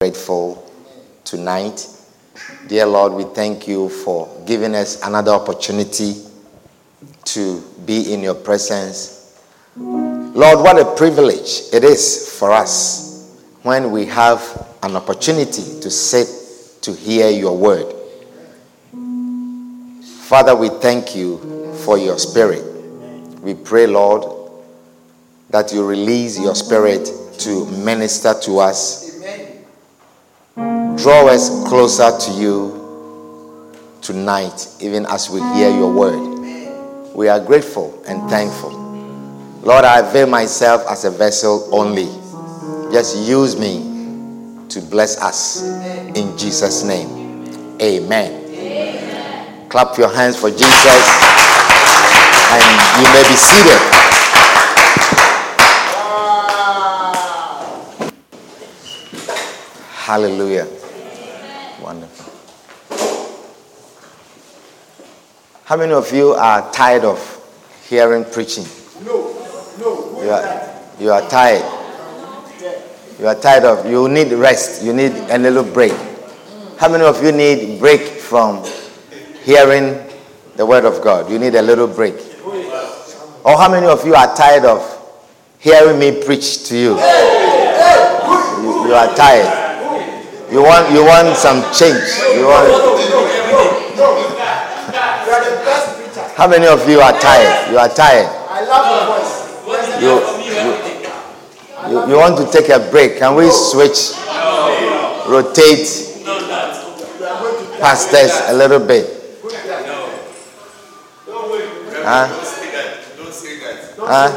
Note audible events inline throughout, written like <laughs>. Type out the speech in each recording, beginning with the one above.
Grateful tonight. Dear Lord, we thank you for giving us another opportunity to be in your presence. Lord, what a privilege it is for us when we have an opportunity to sit to hear your word. Father, we thank you for your spirit. We pray, Lord, that you release your spirit to minister to us draw us closer to you tonight, even as we hear your word. We are grateful and thankful. Lord, I avail myself as a vessel only. Just use me to bless us. In Jesus' name, amen. Clap your hands for Jesus, and you may be seated. Hallelujah. Wonderful. How many of you are tired of hearing preaching? No, no. You are, you are tired. You are tired of, you need rest. You need a little break. How many of you need break from hearing the word of God? You need a little break. Or how many of you are tired of hearing me preach to you? You, you are tired. You want you want some change. You want. How many of you are tired? You are tired. I love your voice. You, you, you, you want to take a break. Can we switch, rotate pastors a little bit? Huh? Huh?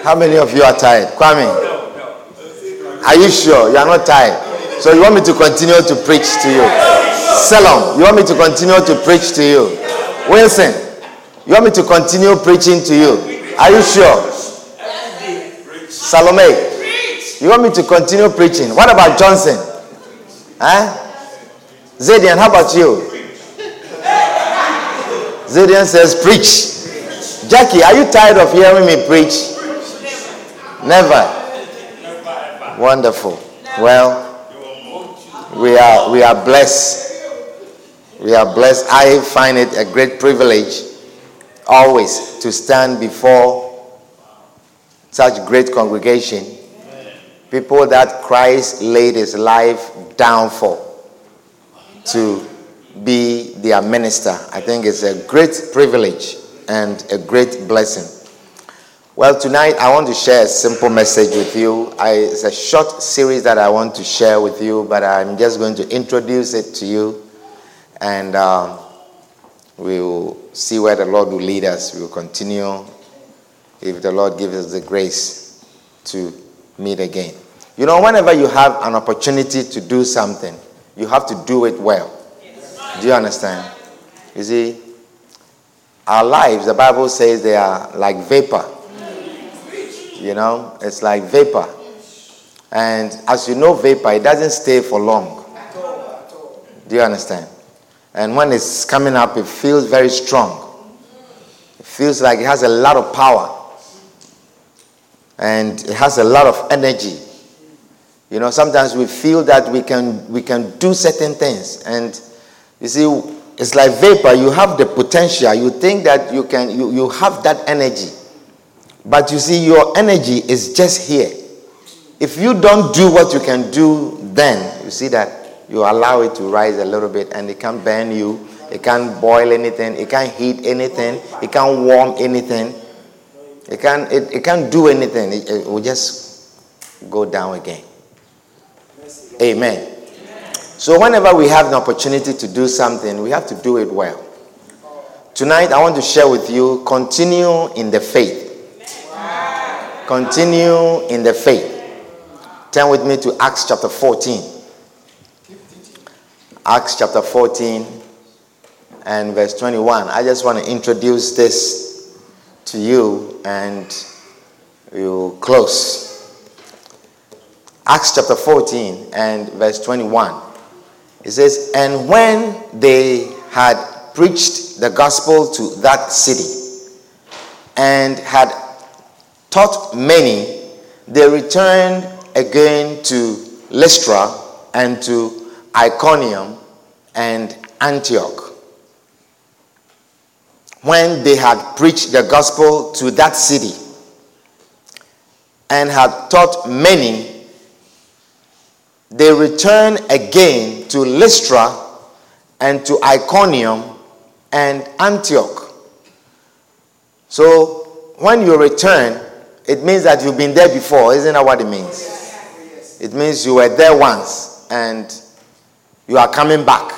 <laughs> How many of you are tired? Kwame, are you sure you are not tired? So you want me to continue to preach to you? Salom, you want me to continue to preach to you? Wilson, you want me to continue preaching to you? Are you sure? Salome, you want me to continue preaching? What about Johnson? Huh? Zadian, how about you? Zadian says, preach. Jackie, are you tired of hearing me preach? Never. Wonderful. Well, we are we are blessed. We are blessed. I find it a great privilege always to stand before such great congregation. People that Christ laid his life down for to be their minister. I think it's a great privilege and a great blessing. Well, tonight I want to share a simple message with you. I, it's a short series that I want to share with you, but I'm just going to introduce it to you and uh, we'll see where the Lord will lead us. We'll continue if the Lord gives us the grace to meet again. You know, whenever you have an opportunity to do something, you have to do it well. Do you understand? You see, our lives, the Bible says they are like vapor. You know, it's like vapor. And as you know, vapor, it doesn't stay for long. Do you understand? And when it's coming up, it feels very strong. It feels like it has a lot of power. And it has a lot of energy. You know, sometimes we feel that we can we can do certain things. And you see, it's like vapor. You have the potential. You think that you can you, you have that energy. But you see, your energy is just here. If you don't do what you can do then, you see that you allow it to rise a little bit and it can't burn you, it can't boil anything, it can't heat anything, it can't warm anything, it can't, it, it can't do anything. It, it will just go down again. Amen. So, whenever we have an opportunity to do something, we have to do it well. Tonight, I want to share with you continue in the faith. Continue in the faith. Turn with me to Acts chapter 14. Acts chapter 14 and verse 21. I just want to introduce this to you and we'll close. Acts chapter 14 and verse 21. It says, And when they had preached the gospel to that city and had taught many, they returned again to Lystra and to Iconium and Antioch. When they had preached the gospel to that city and had taught many, they returned again to Lystra and to Iconium and Antioch. So when you return, it means that you've been there before, isn't that what it means? It means you were there once and you are coming back.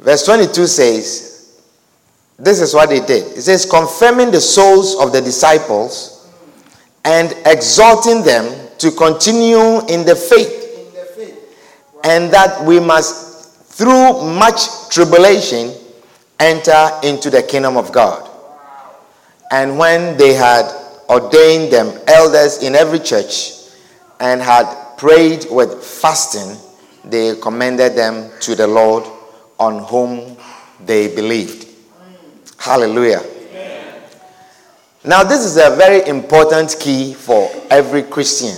Verse 22 says, This is what they did. It says, confirming the souls of the disciples and exhorting them to continue In the faith. and that we must, through much tribulation, enter into the kingdom of God. And when they had ordained them elders in every church and had prayed with fasting, they commended them to the Lord on whom they believed. Hallelujah. Now, this is a very important key for every Christian.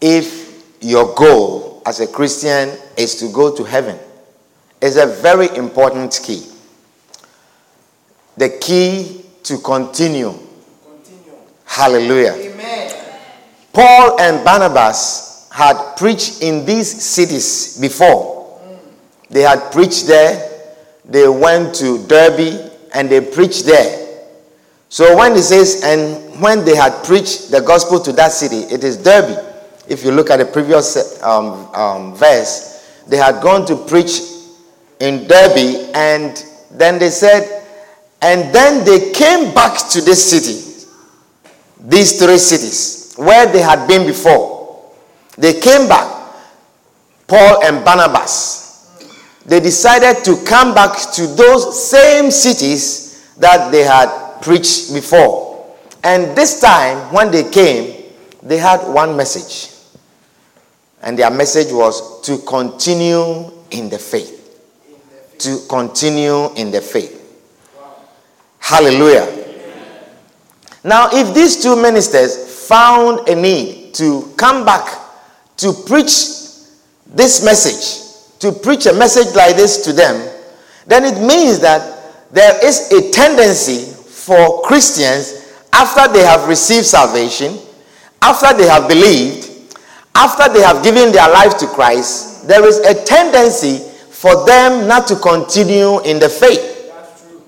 If your goal as a Christian is to go to heaven, it's a very important key. The key to continue. Continue. Hallelujah. Amen. Paul and Barnabas had preached in these cities before. They had preached there. They went to Derbe and they preached there. So when it says, and when they had preached the gospel to that city, it is Derbe. If you look at the previous um, um, verse, they had gone to preach in Derbe, and then they said, and then they came back to this city, these three cities, where they had been before. They came back, Paul and Barnabas. They decided to come back to those same cities that they had preached before. And this time, when they came, they had one message. And their message was to continue in the faith. To continue in the faith. Hallelujah. Now, if these two ministers found a need to come back to preach this message, to preach a message like this to them, then it means that there is a tendency for Christians after they have received salvation, after they have believed, after they have given their life to Christ, there is a tendency for them not to continue in the faith. That's true.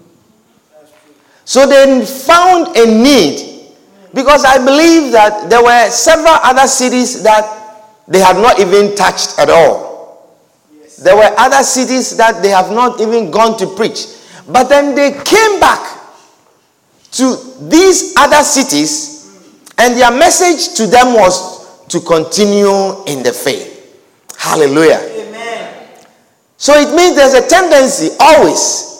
That's true. So they found a need because I believe that there were several other cities that they had not even touched at all. There were other cities that they have not even gone to preach. But then they came back to these other cities, and their message to them was to continue in the faith. Hallelujah. Amen. So it means there's a tendency always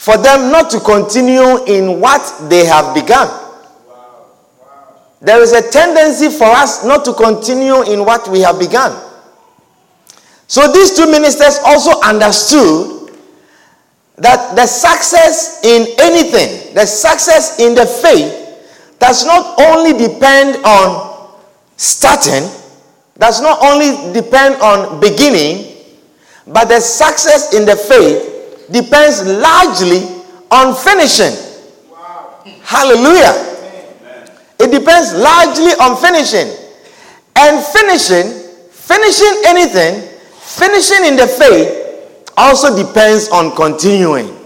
for them not to continue in what they have begun. There is a tendency for us not to continue in what we have begun. So these two ministers also understood that the success in anything, the success in the faith, does not only depend on starting, does not only depend on beginning, but the success in the faith depends largely on finishing. Hallelujah. It depends largely on finishing. And finishing, finishing anything, finishing in the faith also depends on continuing.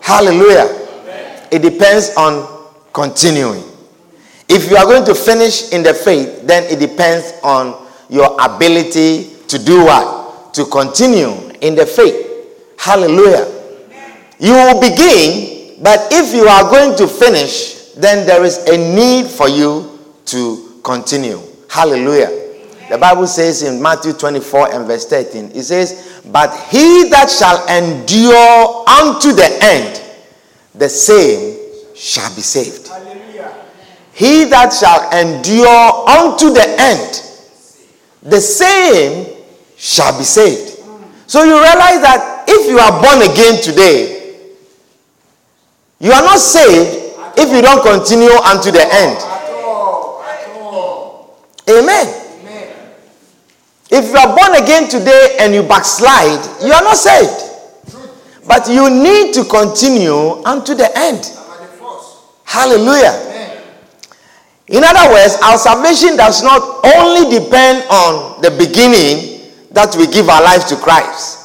Hallelujah. It depends on continuing. If you are going to finish in the faith, then it depends on your ability to do what? To continue in the faith. Hallelujah. You will begin, but if you are going to finish, then there is a need for you to continue. Hallelujah. The Bible says in Matthew 24 and verse 13, it says, But he that shall endure unto the end, the same shall be saved. Hallelujah. He that shall endure unto the end, the same shall be saved. So you realize that if you are born again today, you are not saved if you don't continue unto the end. At all. At all. Amen. Amen. If you are born again today and you backslide, you are not saved. But you need to continue unto the end. I'm at the first. Hallelujah. In other words, our salvation does not only depend on the beginning that we give our life to Christ.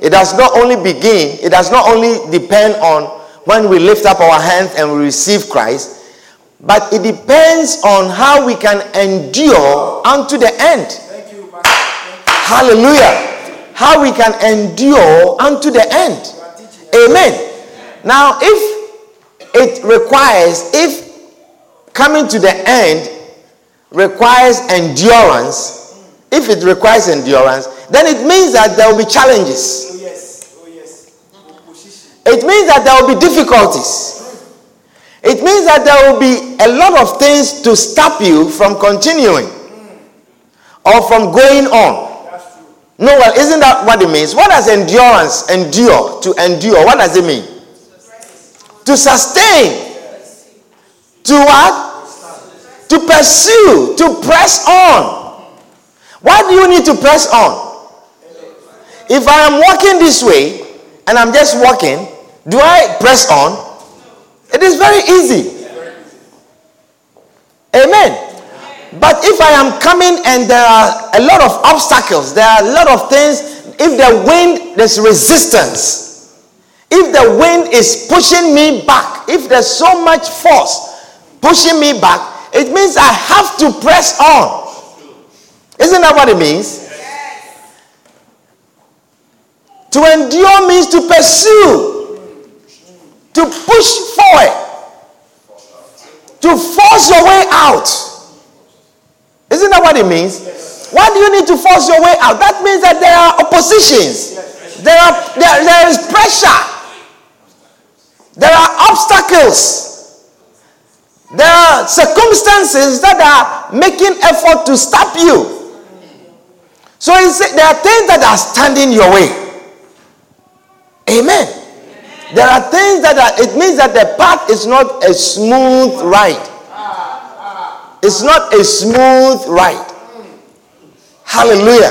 It does not only begin, it does not only depend on when we lift up our hands and we receive Christ, but it depends on how we can endure unto the end. You. Hallelujah. How we can endure unto the end. Amen. Now, if it requires, if coming to the end requires endurance, if it requires endurance, then it means that there will be challenges. Oh, yes. Oh, yes. It means that there will be difficulties. It means that there will be a lot of things to stop you from continuing or from going on. No, well, isn't that what it means? What does endurance endure? To endure, what does it mean? To sustain. To what? To pursue. To press on. Why do you need to press on? If I am walking this way and I'm just walking, do I press on? It is very easy. Amen. But if I am coming and there are a lot of obstacles, there are a lot of things, if the wind, there's resistance, if the wind is pushing me back, if there's so much force pushing me back, it means I have to press on. Isn't that what it means? To endure means to pursue, to push forward, to force your way out. Isn't that what it means? Why do you need to force your way out? That means that there are oppositions. There are there, there is pressure. There are obstacles. There are circumstances that are making effort to stop you. So said there are things that are standing your way. Amen. There are things that are, it means that the path is not a smooth ride. It's not a smooth ride. Hallelujah.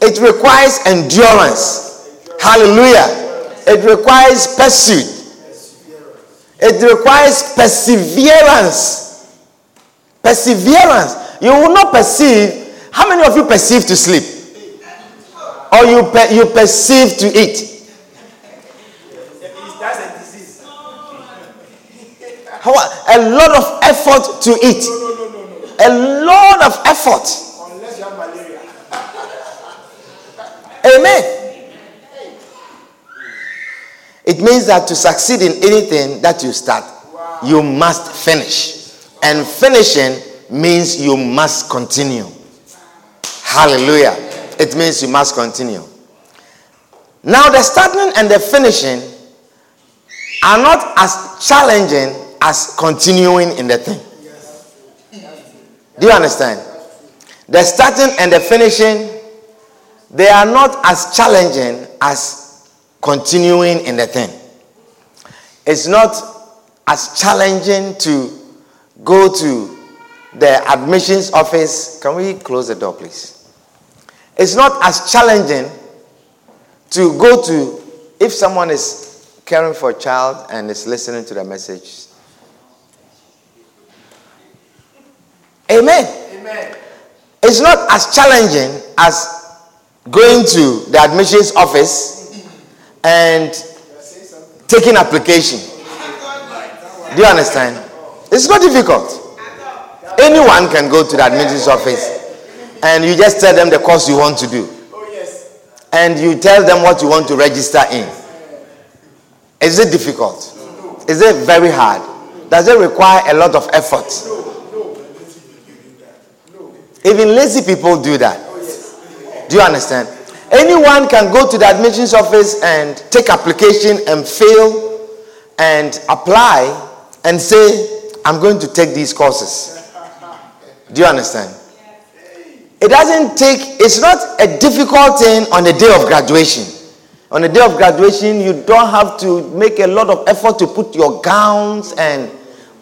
It requires endurance. Hallelujah. It requires pursuit. It requires perseverance. Perseverance. You will not perceive. How many of you perceive to sleep? Or you, per, you perceive to eat? A. Lot of effort to eat. No, no, no. A lot of effort. Unless you have malaria. Amen. It means that to succeed in anything that you start, you must finish. And finishing means you must continue. Hallelujah. It means you must continue. Now, the starting and the finishing are not as challenging as continuing in the thing. Do you understand? The starting and the finishing they are not as challenging as continuing in the thing. It's not as challenging to go to the admissions office. Can we close the door, please? It's not as challenging to go to, if someone is caring for a child and is listening to the message. Amen. Amen. It's not as challenging as going to the admissions office and taking application. Do you understand? It's not difficult. Anyone can go to the admissions office and you just tell them the course you want to do. And you tell them what you want to register in. Is it difficult? Is it very hard? Does it require a lot of effort? Even lazy people do that. Do you understand? Anyone can go to the admissions office and take application and fail and apply and say, I'm going to take these courses. Do you understand? It doesn't take, it's not a difficult thing on the day of graduation. On the day of graduation, you don't have to make a lot of effort to put your gowns and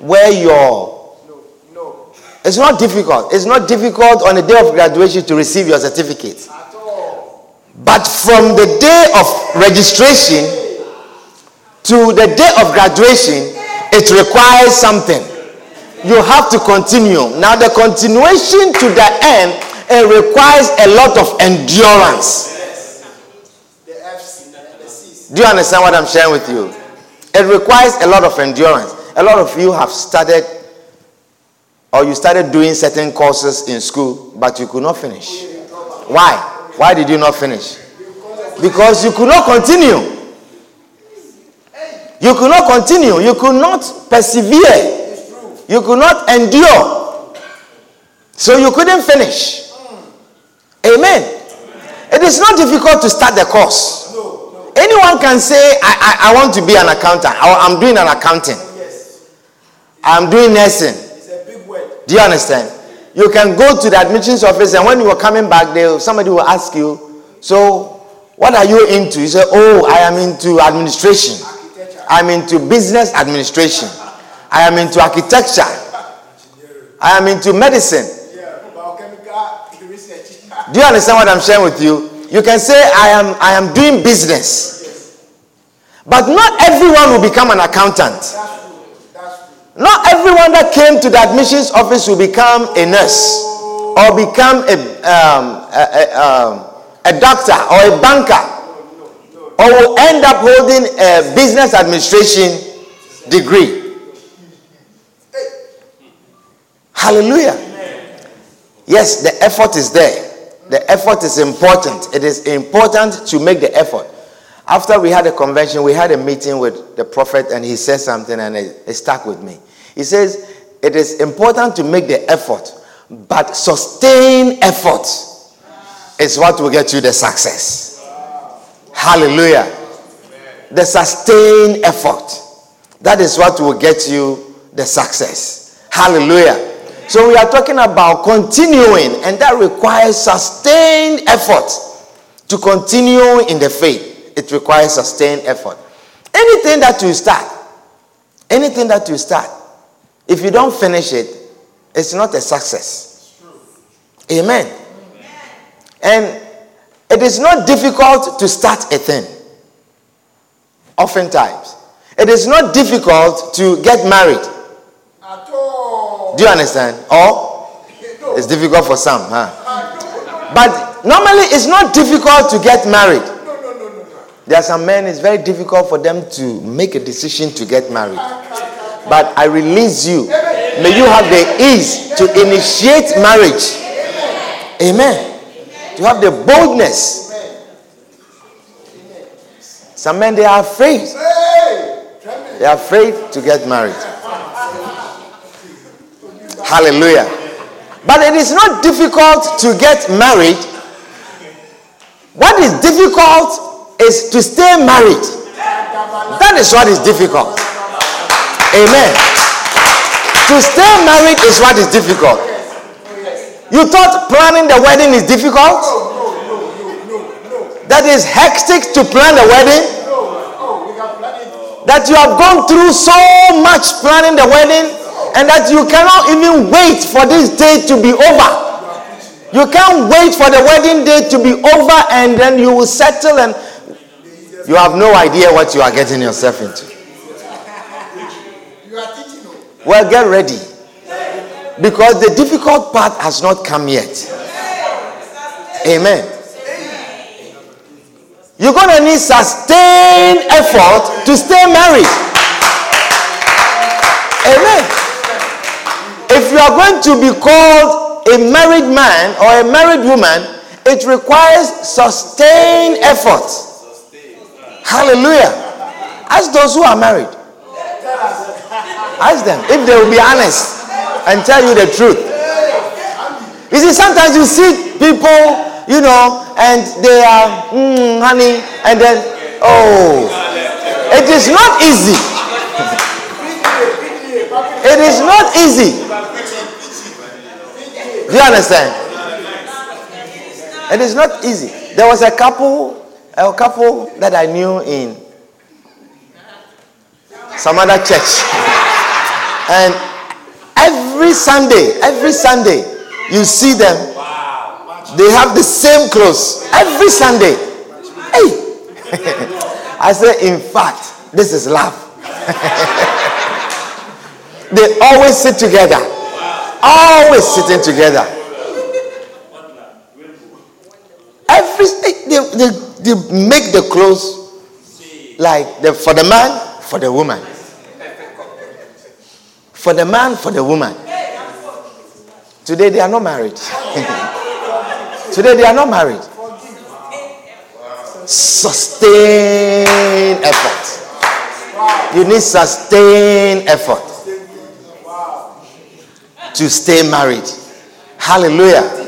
wear your. No, no. It's not difficult. It's not difficult on the day of graduation to receive your certificate. At all. But from the day of registration to the day of graduation, it requires something. You have to continue. Now, the continuation to the end, it requires a lot of endurance. Do you understand what I'm sharing with you? It requires a lot of endurance. A lot of you have started or you started doing certain courses in school, but you could not finish. Why? Why did you not finish? Because you could not continue. You could not continue. You could not persevere. You could not endure. So you couldn't finish. Amen. It is not difficult to start the course. Anyone can say, I, I, I want to be an accountant, I'm doing an accounting, Yes. I'm doing nursing. It's a big word. Do you understand? You can go to the admissions office, and when you are coming back, there somebody will ask you, So, what are you into? You say, Oh, I am into administration, I'm into business administration, I am into architecture, I am into medicine. Do you understand what I'm sharing with you? You can say, I am, I am doing business. But not everyone will become an accountant. Not everyone that came to the admissions office will become a nurse or become a, um, a, a, um, a doctor or a banker or will end up holding a business administration degree. Hallelujah. Yes, the effort is there. The effort is important. It is important to make the effort. After we had a convention, we had a meeting with the prophet, and he said something, and it, it stuck with me. He says, It is important to make the effort, but sustain effort is what will get you the success. Hallelujah. The sustained effort. That is what will get you the success. Hallelujah. So we are talking about continuing, and that requires sustained effort to continue in the faith. It requires sustained effort. Anything that you start, anything that you start, if you don't finish it, it's not a success. Amen. And it is not difficult to start a thing. Oftentimes, it is not difficult to get married. Do you understand? Or it's difficult for some, huh? But normally, it's not difficult to get married. There are some men, it's very difficult for them to make a decision to get married. But I release you. May you have the ease to initiate marriage. Amen. To have the boldness. Some men, they are afraid. They are afraid to get married. Hallelujah. But it is not difficult to get married. What is difficult is to stay married. That is what is difficult. Amen. To stay married is what is difficult. You thought planning the wedding is difficult? That is hectic to plan the wedding? That you have gone through so much planning the wedding and that you cannot even wait for this day to be over. You can't wait for the wedding day to be over and then you will settle and you have no idea what you are getting yourself into. Well, get ready because the difficult part has not come yet. Amen. You're going to need sustained effort to stay married. Amen. You are going to be called a married man or a married woman, It requires sustained effort. Hallelujah. Ask those who are married. Ask them if they will be honest and tell you the truth. You see, sometimes you see people, you know, and they are, mm, honey, and then, oh, it is not easy. <laughs> it is not easy. Do you understand? It is not easy. There was a couple, a couple that I knew in some other church. <laughs> And every Sunday, every Sunday, you see them. They have the same clothes every Sunday. Hey. <laughs> I say, in fact, this is love. <laughs> they always sit together. Always sitting together. Every they, they, they make the clothes like the, for the man, for the woman. For the man, for the woman. Today they are not married. <laughs> Today they are not married. Sustain effort. You need sustained effort to stay married. Hallelujah.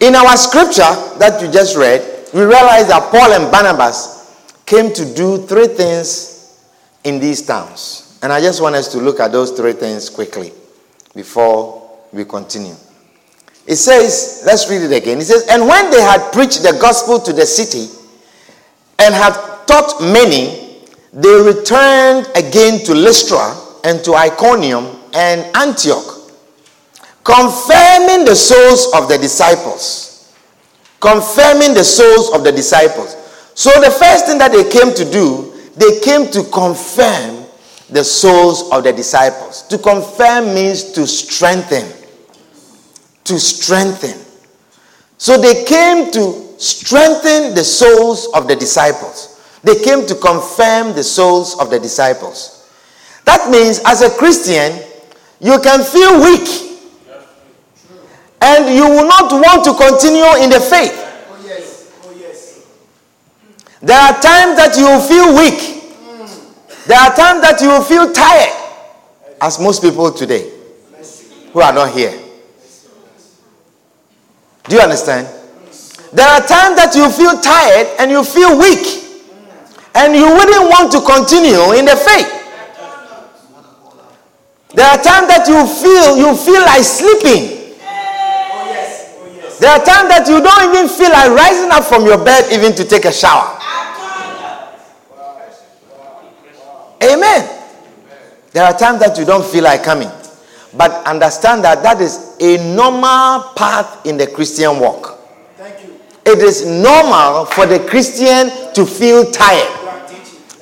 In our scripture that you just read, we realize that Paul and Barnabas came to do three things in these towns. And I just want us to look at those three things quickly before we continue. It says, let's read it again. It says, And when they had preached the gospel to the city and had taught many, they returned again to Lystra and to Iconium and Antioch confirming the souls of the disciples. Confirming the souls of the disciples. So, the first thing that they came to do, they came to confirm the souls of the disciples. To confirm means to strengthen. To strengthen. So, they came to strengthen the souls of the disciples. They came to confirm the souls of the disciples. That means, as a Christian, you can feel weak and you will not want to continue in the faith. Oh, yes. Oh, yes. There are times that you feel weak. There are times that you will feel tired, as most people today who are not here. Do you understand? There are times that you feel tired and you feel weak, and you wouldn't want to continue in the faith. There are times that you feel you feel like sleeping. There are times that you don't even feel like rising up from your bed even to take a shower. Amen. There are times that you don't feel like coming. But understand that that is a normal path in the Christian walk. Thank you. It is normal for the Christian to feel tired.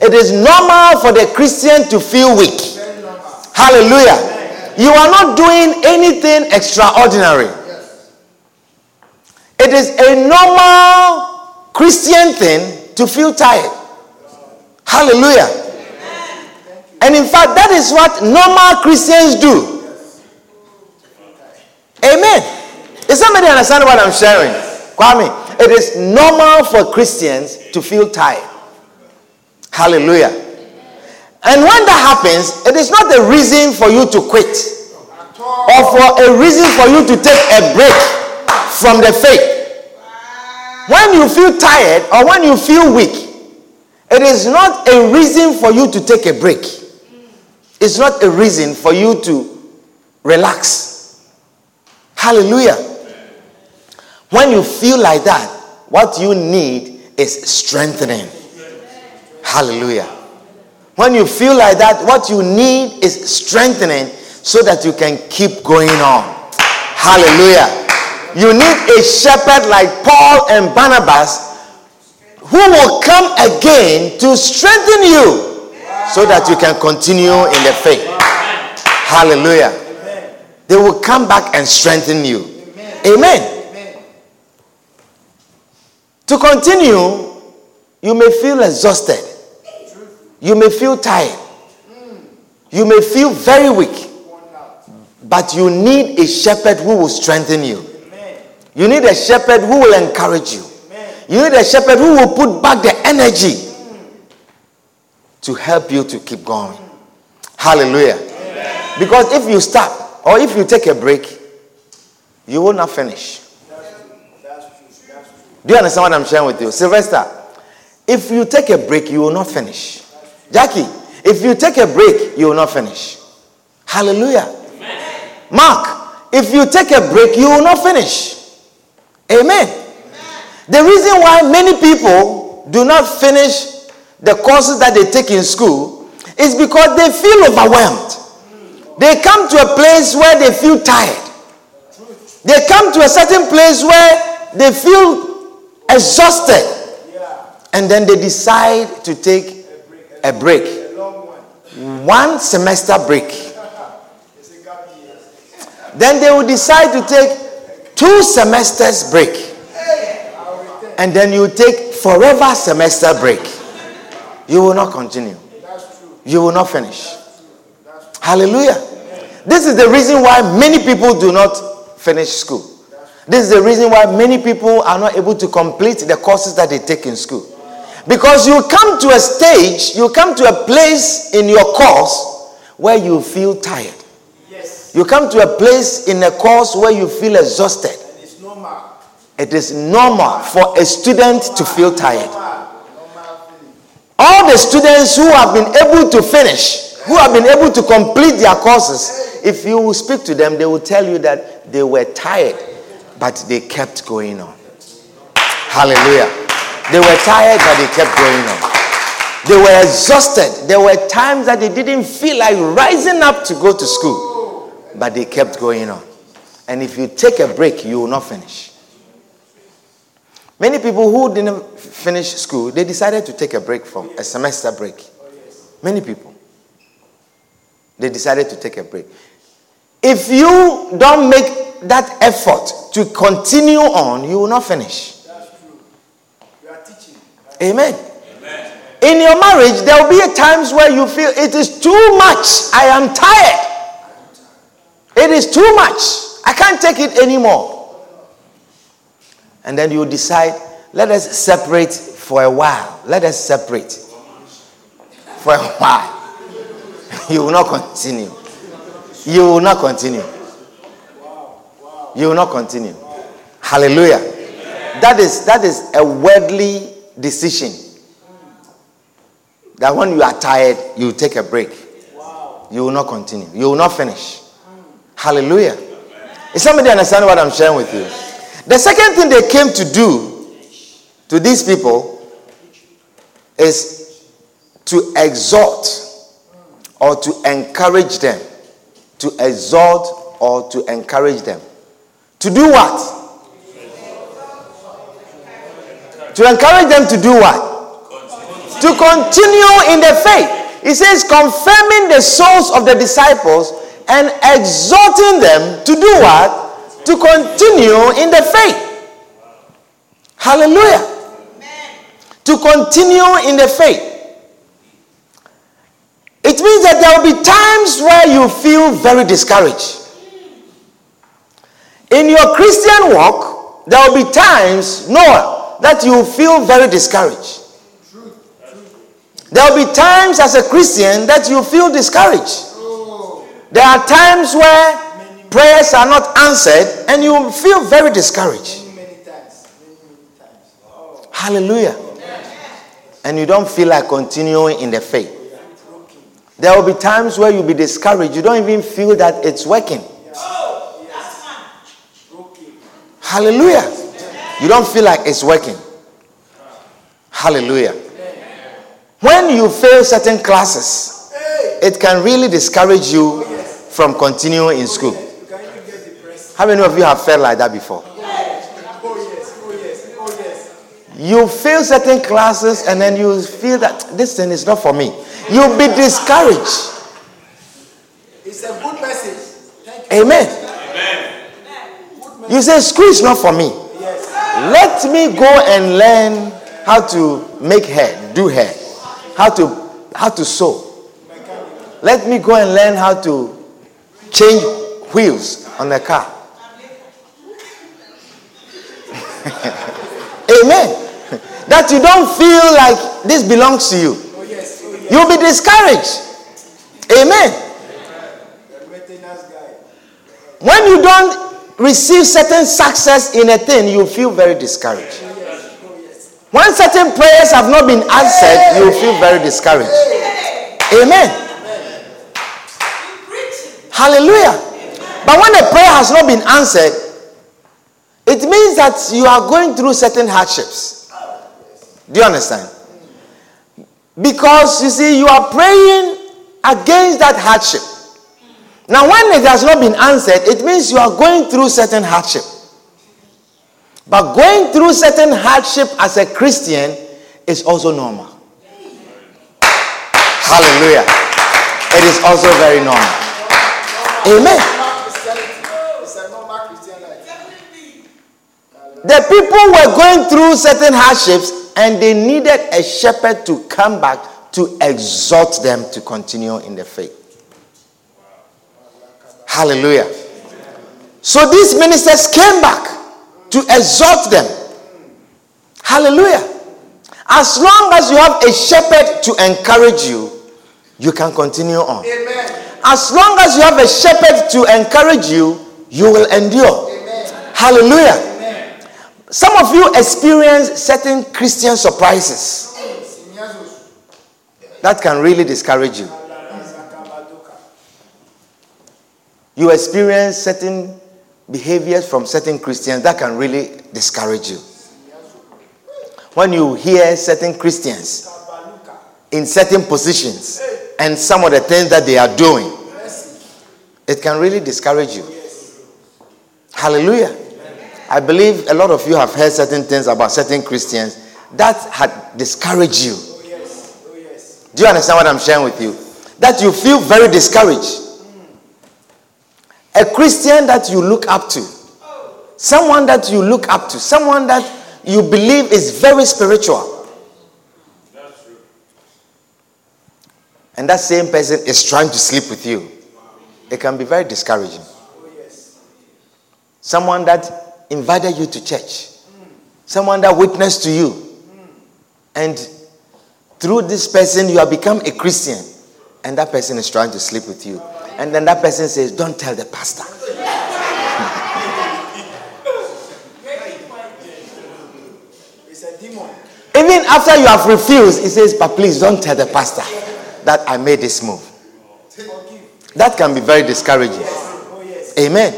It is normal for the Christian to feel weak. Hallelujah. You are not doing anything extraordinary. It is a normal Christian thing to feel tired. Hallelujah. And in fact, that is what normal Christians do. Amen. Is somebody understand what I'm sharing? Kwame, it is normal for Christians to feel tired. Hallelujah. And when that happens, it is not a reason for you to quit or for a reason for you to take a break from the faith. When you feel tired or when you feel weak, it is not a reason for you to take a break. It's not a reason for you to relax. Hallelujah. When you feel like that, what you need is strengthening. Hallelujah. When you feel like that, what you need is strengthening so that you can keep going on. Hallelujah. You need a shepherd like Paul and Barnabas who will come again to strengthen you so that you can continue in the faith. Hallelujah. They will come back and strengthen you. Amen. To continue, you may feel exhausted. You may feel tired. You may feel very weak. But you need a shepherd who will strengthen you. You need a shepherd who will encourage you. You need a shepherd who will put back the energy to help you to keep going. Hallelujah. Because if you stop or if you take a break, you will not finish. Do you understand what I'm sharing with you? Sylvester, if you take a break, you will not finish. Jackie, if you take a break, you will not finish. Hallelujah. Mark, if you take a break, you will not finish. Amen. The reason why many people do not finish the courses that they take in school is because they feel overwhelmed. They come to a place where they feel tired. They come to a certain place where they feel exhausted. And then they decide to take a break. One semester break. Then they will decide to take two semesters break. And then you take forever semester break. You will not continue. You will not finish. Hallelujah. This is the reason why many people do not finish school. This is the reason why many people are not able to complete the courses that they take in school. Because you come to a stage, you come to a place in your course where you feel tired. You come to a place in a course where you feel exhausted. It's normal. It is normal for a student to feel tired. All the students who have been able to finish, who have been able to complete their courses, if you speak to them, they will tell you that they were tired, but they kept going on. Hallelujah. They were tired, but they kept going on. They were exhausted. There were times that they didn't feel like rising up to go to school, but they kept going on. And if you take a break, you will not finish. Many people who didn't finish school, they decided to take a break from a semester break. Many people. They decided to take a break. If you don't make that effort to continue on, you will not finish. That's true. You are teaching. Amen. In your marriage, there will be times where you feel it is too much. I am tired. It is too much. I can't take it anymore. And then you decide, let us separate for a while. Let us separate for a while. <laughs> You will not continue. You will not continue. You will not continue. Hallelujah. That is that is a worldly decision. That when you are tired, you take a break. You will not continue. You will not finish. Hallelujah. Is somebody understand what I'm sharing with you? The second thing they came to do to these people is to exhort or to encourage them. To exhort or to encourage them. To do what? To encourage them to do what? To continue in the faith. He says, confirming the souls of the disciples and exhorting them to do what? To continue in the faith. Hallelujah. To continue in the faith. It means that there will be times where you feel very discouraged. In your Christian walk, there will be times, Noah, that you feel very discouraged. There will be times as a Christian that you feel discouraged. There are times where prayers are not answered and you feel very discouraged. Hallelujah. And you don't feel like continuing in the faith. There will be times where you'll be discouraged. You don't even feel that it's working. Hallelujah. You don't feel like it's working. Hallelujah. When you fail certain classes, it can really discourage you from continuing in school. You can even get depressed. How many of you have felt like that before? Oh yes. Oh yes. Oh yes. You fail certain classes and then you feel that this thing is not for me. You'll be discouraged. It's a good message. Thank you. Amen. You say, school is not for me. Yes. Let me go and learn how to make hair, do hair, how to how to sew. Let me go and learn how to change wheels on a car. <laughs> Amen. That you don't feel like this belongs to you. You'll be discouraged. Amen. When you don't receive certain success in a thing, you feel very discouraged. When certain prayers have not been answered, you feel very discouraged. Amen. Hallelujah. But when a prayer has not been answered, it means that you are going through certain hardships. Do you understand? Because you see, you are praying against that hardship. Now, when it has not been answered, it means you are going through certain hardship. But going through certain hardship as a Christian is also normal. Hallelujah. It is also very normal. Amen. The people were going through certain hardships and they needed a shepherd to come back to exhort them to continue in the faith. Hallelujah. So these ministers came back to exhort them. Hallelujah. As long as you have a shepherd to encourage you, you can continue on. Amen. As long as you have a shepherd to encourage you, you will endure. Amen. Hallelujah. Amen. Some of you experience certain Christian surprises that can really discourage you. You experience certain behaviors from certain Christians that can really discourage you. When you hear certain Christians in certain positions and some of the things that they are doing, it can really discourage you. Hallelujah. I believe a lot of you have heard certain things about certain Christians that had discouraged you. Do you understand what I'm sharing with you? That you feel very discouraged. A Christian that you look up to, someone that you look up to, someone that you believe is very spiritual. And that same person is trying to sleep with you. It can be very discouraging. Someone that invited you to church, someone that witnessed to you, and through this person you have become a Christian, and that person is trying to sleep with you. And then that person says, Don't tell the pastor. It's a demon. Even after you have refused, he says, But please don't tell the pastor that I made this move. That can be very discouraging. Amen.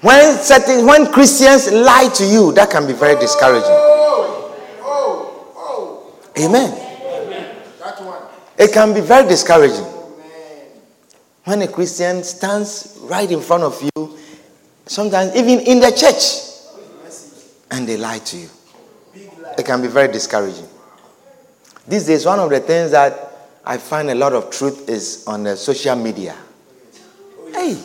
When certain when Christians lie to you, that can be very discouraging. Amen. It can be very discouraging. When a Christian stands right in front of you, sometimes even in the church, and they lie to you. It can be very discouraging. These days, one of the things that I find a lot of truth is on the social media. Hey, <laughs>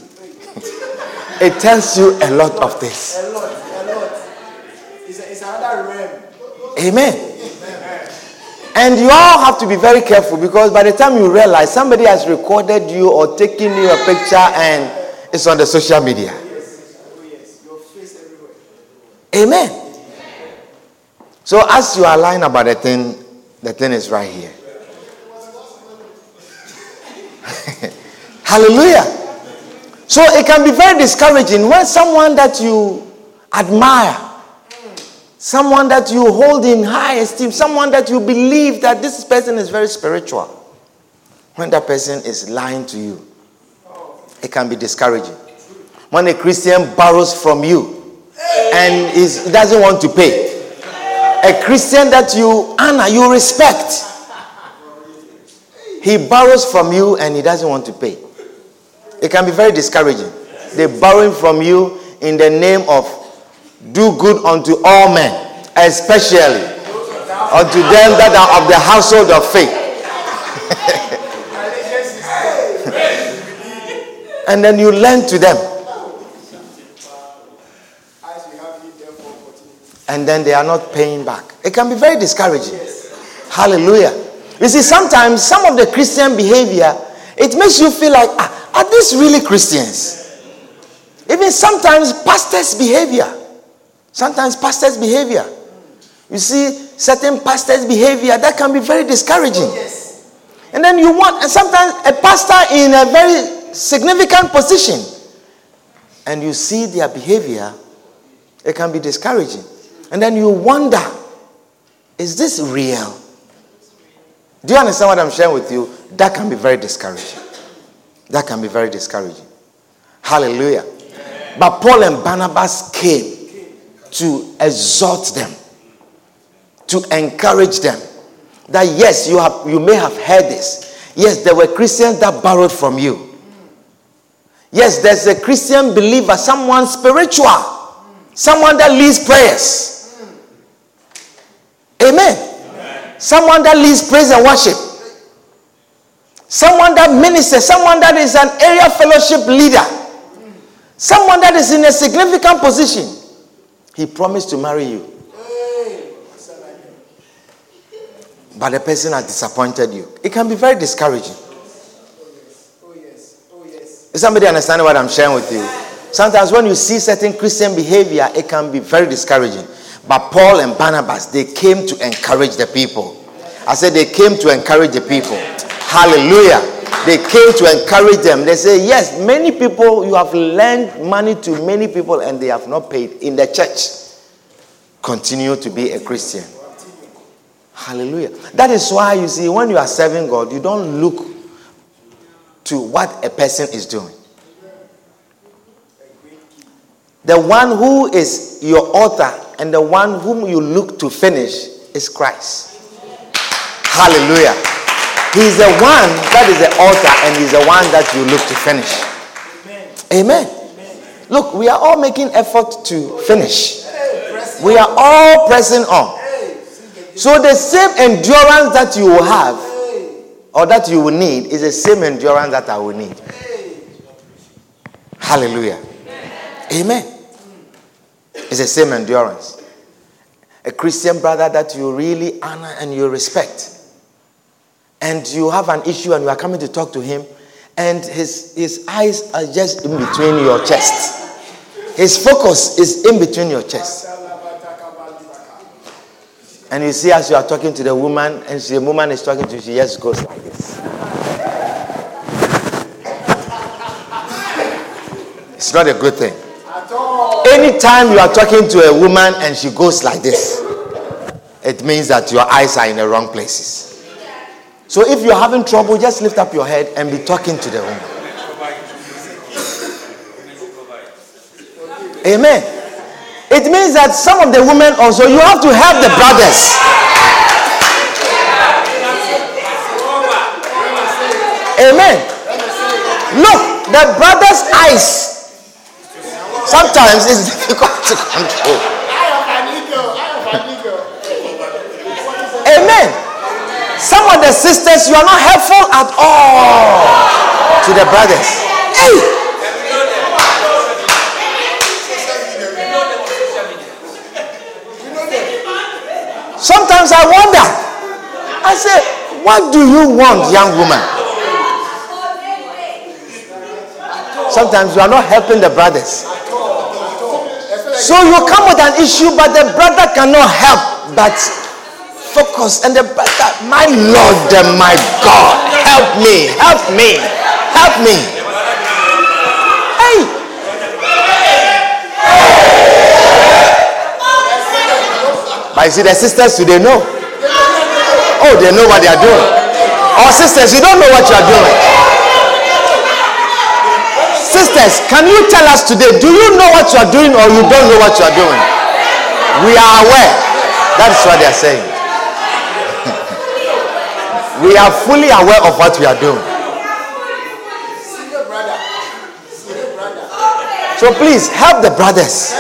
it tells you a lot of things. A lot, a lot. It's, it's another realm. Amen. And you all have to be very careful because by the time you realize somebody has recorded you or taken you a picture and it's on the social media. Oh, yes. Your face everywhere. Amen. So as you are lying about the thing, the thing is right here. <laughs> Hallelujah. So it can be very discouraging when someone that you admire, someone that you hold in high esteem, someone that you believe that this person is very spiritual, when that person is lying to you, it can be discouraging. When a Christian borrows from you and is, doesn't want to pay, a Christian that you honor, you respect, he borrows from you and he doesn't want to pay. It can be very discouraging. They're borrowing from you in the name of do good unto all men, especially unto them that are of the household of faith. <laughs> and then you lend to them, and then they are not paying back. It can be very discouraging. Hallelujah. You see, sometimes some of the Christian behavior, it makes you feel like, ah, are these really Christians? Even sometimes pastors' behavior. Sometimes pastors' behavior. You see, certain pastors' behavior that can be very discouraging. Yes. And then you want, and sometimes a pastor in a very significant position, and you see their behavior, it can be discouraging. And then you wonder, is this real? Do you understand what I'm sharing with you? That can be very discouraging. That can be very discouraging. Hallelujah. But Paul and Barnabas came to exhort them, to encourage them that yes, you, have, you may have heard this. Yes, there were Christians that borrowed from you. Yes, there's a Christian believer, someone spiritual, someone that leads prayers. Amen. Someone that leads praise and worship. Someone that ministers, someone that is an area fellowship leader. Someone that is in a significant position. He promised to marry you. But the person has disappointed you. It can be very discouraging. Is somebody understanding what I'm sharing with you? Sometimes when you see certain Christian behavior, it can be very discouraging. But Paul and Barnabas, they came to encourage the people. I said they came to encourage the people. Hallelujah. They came to encourage them. They say, Yes, many people, you have lent money to many people and they have not paid in the church. Continue to be a Christian. Hallelujah. That is why you see, when you are serving God, you don't look to what a person is doing. The one who is your author and the one whom you look to finish is Christ. Hallelujah. He's the one that is the author and he's the one that you look to finish. Amen. Look, we are all making effort to finish. We are all pressing on. So the same endurance that you will have or that you will need is the same endurance that I will need. Hallelujah. Amen. It's the same endurance. A Christian brother that you really honor and you respect. And you have an issue and you are coming to talk to him, and his, his eyes are just in between your chest. His focus is in between your chest. And you see, as you are talking to the woman, and the woman is talking to you, she just goes like this. It's not a good thing. Anytime you are talking to a woman and she goes like this, it means that your eyes are in the wrong places. So if you're having trouble, just lift up your head and be talking to the woman. Amen. It means that some of the women also, you have to help the brothers. Amen. Look, the brother's eyes sometimes it's difficult to control. Amen. Some of the sisters, you are not helpful at all to the brothers. Hey! Sometimes I wonder. I say, what do you want, young woman? Sometimes you are not helping the brothers. So you come with an issue, but the brother cannot help but focus. And the brother, my Lord and my God, help me, help me, help me. Hey, but you see, the sisters today know. Oh, they know what they are doing. Or sisters, you don't know what you are doing. Sisters, can you tell us today, do you know what you are doing or you don't know what you are doing? We are aware. That is what they are saying. <laughs> we are fully aware of what we are doing. So please help the brothers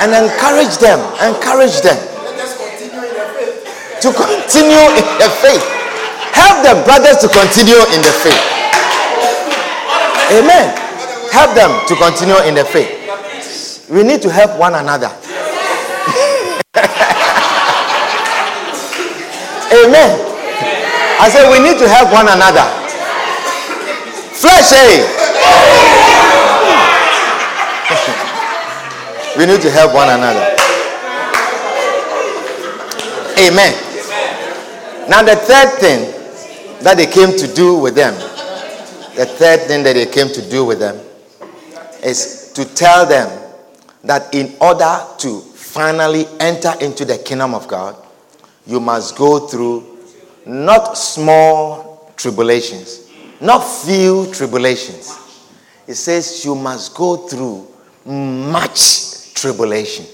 and encourage them. Encourage them to continue in the faith. Help the brothers to continue in the faith. Amen. Help them to continue in the faith. We need to help one another. <laughs> Amen. I said we need to help one another. Flesh, eh? <laughs> We need to help one another. Amen. Now, the third thing that they came to do with them, the third thing that they came to do with them is to tell them that in order to finally enter into the kingdom of God, you must go through not small tribulations, not few tribulations. It says you must go through much tribulation.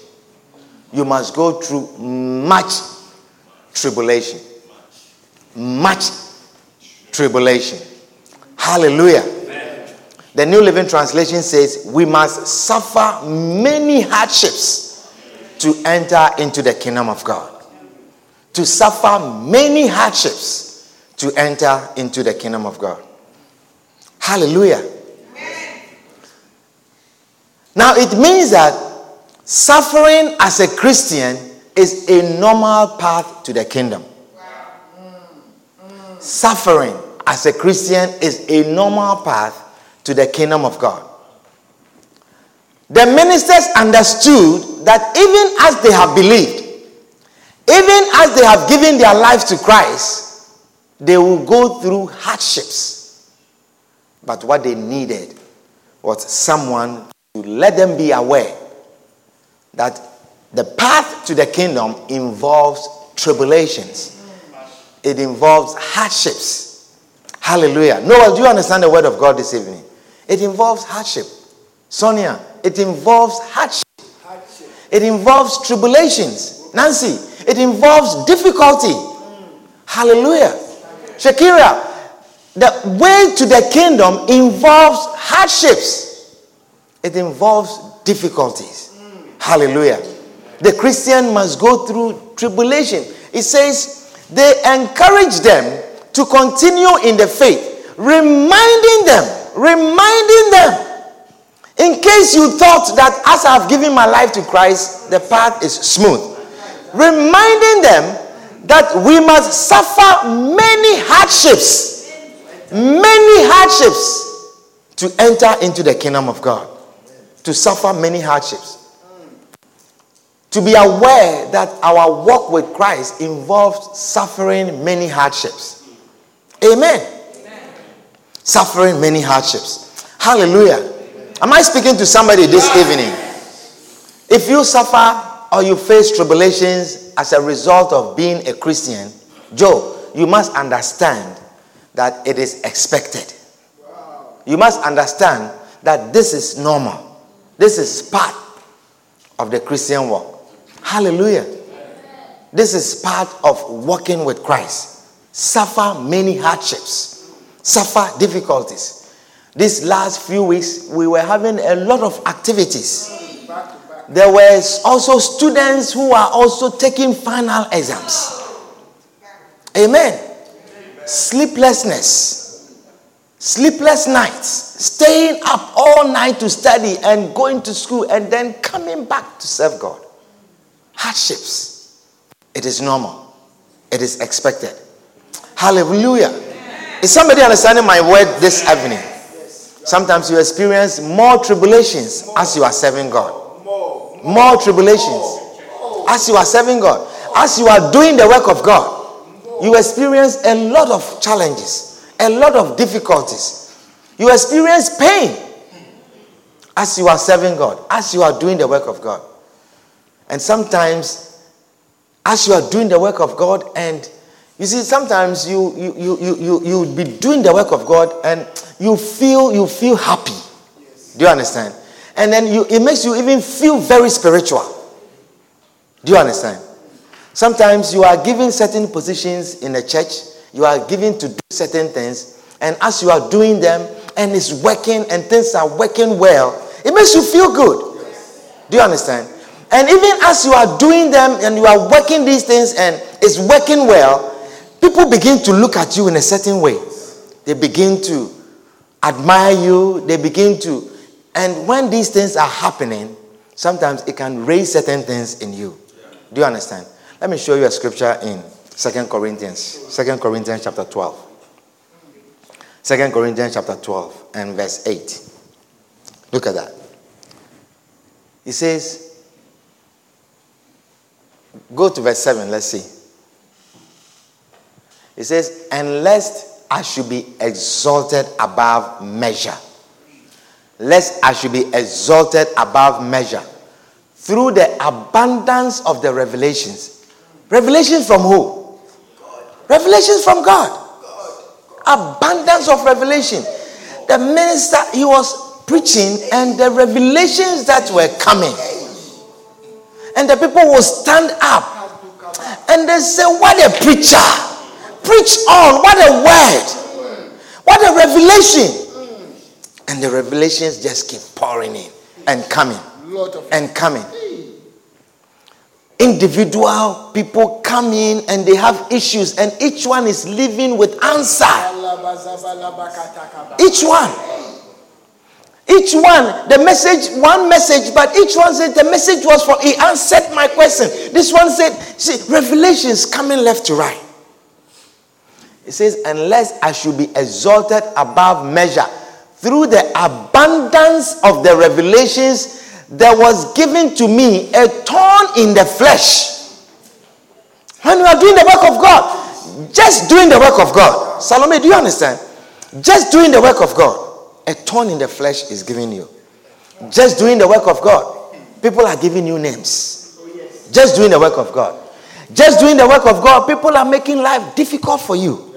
You must go through much tribulation. Much tribulation. Hallelujah. The New Living Translation says, We must suffer many hardships to enter into the kingdom of God. To suffer many hardships to enter into the kingdom of God. Hallelujah. Now it means that suffering as a Christian is a normal path to the kingdom. Suffering as a Christian is a normal path to the kingdom of God. The ministers understood that even as they have believed, even as they have given their lives to Christ, they will go through hardships. But what they needed was someone to let them be aware that the path to the kingdom involves tribulations, it involves hardships. Hallelujah. Noah, do you understand the word of God this evening? It involves hardship. Sonia, it involves hardship. It involves tribulations. Nancy, it involves difficulty. Hallelujah. Shakira, the way to the kingdom involves hardships. It involves difficulties. Hallelujah. The Christian must go through tribulation. It says they encourage them to continue in the faith, reminding them reminding them. In case you thought that as I've given my life to Christ, the path is smooth. Reminding them that we must suffer many hardships, many hardships to enter into the kingdom of God. To suffer many hardships. To be aware that our walk with Christ involves suffering many hardships. Amen suffering many hardships. Hallelujah. Am I speaking to somebody this evening? If you suffer or you face tribulations as a result of being a Christian, Joe, you must understand that it is expected. You must understand that this is normal. This is part of the Christian walk. Hallelujah. This is part of walking with Christ. Suffer many hardships suffer difficulties. These last few weeks, we were having a lot of activities. There were also students who are also taking final exams. Amen. Sleeplessness, sleepless nights, staying up all night to study and going to school and then coming back to serve God. Hardships. It is normal, it is expected. Hallelujah. Is somebody understanding my word this evening? Sometimes you experience more tribulations as you are serving God. More tribulations as you are serving God. As you are doing the work of God, you experience a lot of challenges, a lot of difficulties. You experience pain as you are serving God, as you are doing the work of God. And sometimes, as you are doing the work of God and you see, sometimes you you you you you be doing the work of God and you feel you feel happy. Do you understand? And then you it makes you even feel very spiritual. Do you understand? Sometimes you are given certain positions in the church, you are given to do certain things, and as you are doing them and it's working and things are working well, it makes you feel good. Do you understand? And even as you are doing them and you are working these things and it's working well, people begin to look at you in a certain way. They begin to admire you. They begin to. And when these things are happening, sometimes it can raise certain things in you. Do you understand? Let me show you a scripture in Second Corinthians. Second Corinthians chapter 12. Second Corinthians chapter 12 and verse 8. Look at that. He says, go to verse 7, let's see. He says, and lest I should be exalted above measure. Lest I should be exalted above measure through the abundance of the revelations. Revelations from who? Revelations from God. Abundance of revelation. The minister, he was preaching, and the revelations that were coming. And the people will stand up and they say, What a preacher! Preach on. What a word. What a revelation. And the revelations just keep pouring in and coming and coming. Individual people come in and they have issues, and each one is living with answer. Each one. Each one, the message, one message, but each one said the message was for, he answered my question. This one said, see, revelations coming left to right. It says, unless I should be exalted above measure through the abundance of the revelations there was given to me a thorn in the flesh. When you are doing the work of God, just doing the work of God. Salome, do you understand? Just doing the work of God, a thorn in the flesh is given you. Just doing the work of God, people are giving you names. Just doing the work of God. Just doing the work of God, people are making life difficult for you.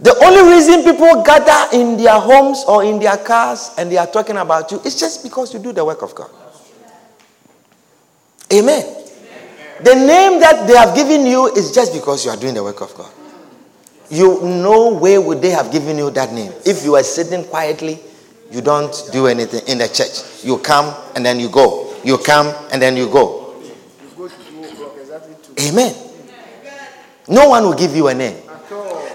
The only reason people gather in their homes or in their cars and they are talking about you is just because you do the work of God. Amen. Amen. The name that they have given you is just because you are doing the work of God. You know where would they have given you that name? If you are sitting quietly, you don't do anything in the church. You come and then you go. You come and then you go. Amen. No one will give you a name.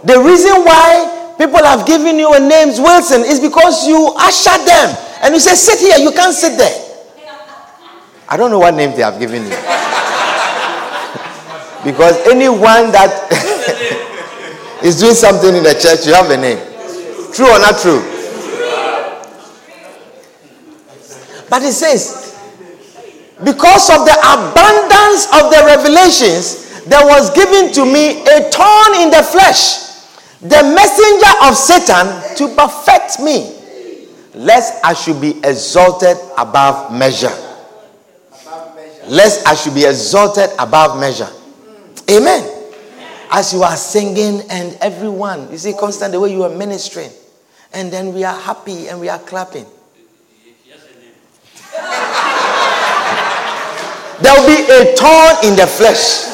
The reason why people have given you a name Wilson is because you usher them and you say, sit here, you can't sit there. I don't know what name they have given you. <laughs> because anyone that <laughs> is doing something in the church, you have a name. True or not true? But it says, because of the abundance of the revelations, there was given to me a thorn in the flesh the messenger of Satan to perfect me, lest I should be exalted above measure. Lest I should be exalted above measure. Amen. As you are singing and everyone, you see, constant the way you are ministering, and then we are happy and we are clapping. <laughs> there will be a thorn in the flesh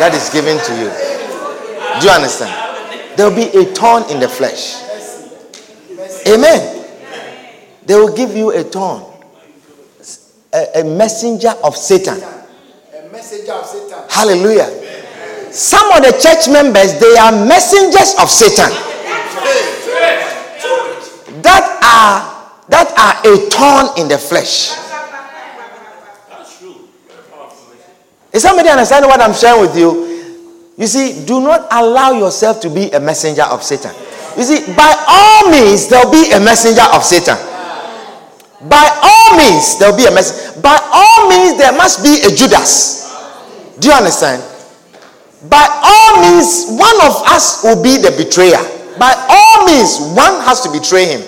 that is given to you. Do you understand? There will be a thorn in the flesh. Amen. They will give you a thorn. A, a messenger of Satan. A messenger of Satan. Hallelujah. Some of the church members, they are messengers of Satan. That are that are a thorn in the flesh. Is somebody understanding what I'm sharing with you? You see, do not allow yourself to be a messenger of Satan. You see, by all means, there'll be a messenger of Satan. By all means, there'll be a messenger. By all means, there must be a Judas. Do you understand? By all means, one of us will be the betrayer. By all means, one has to betray him.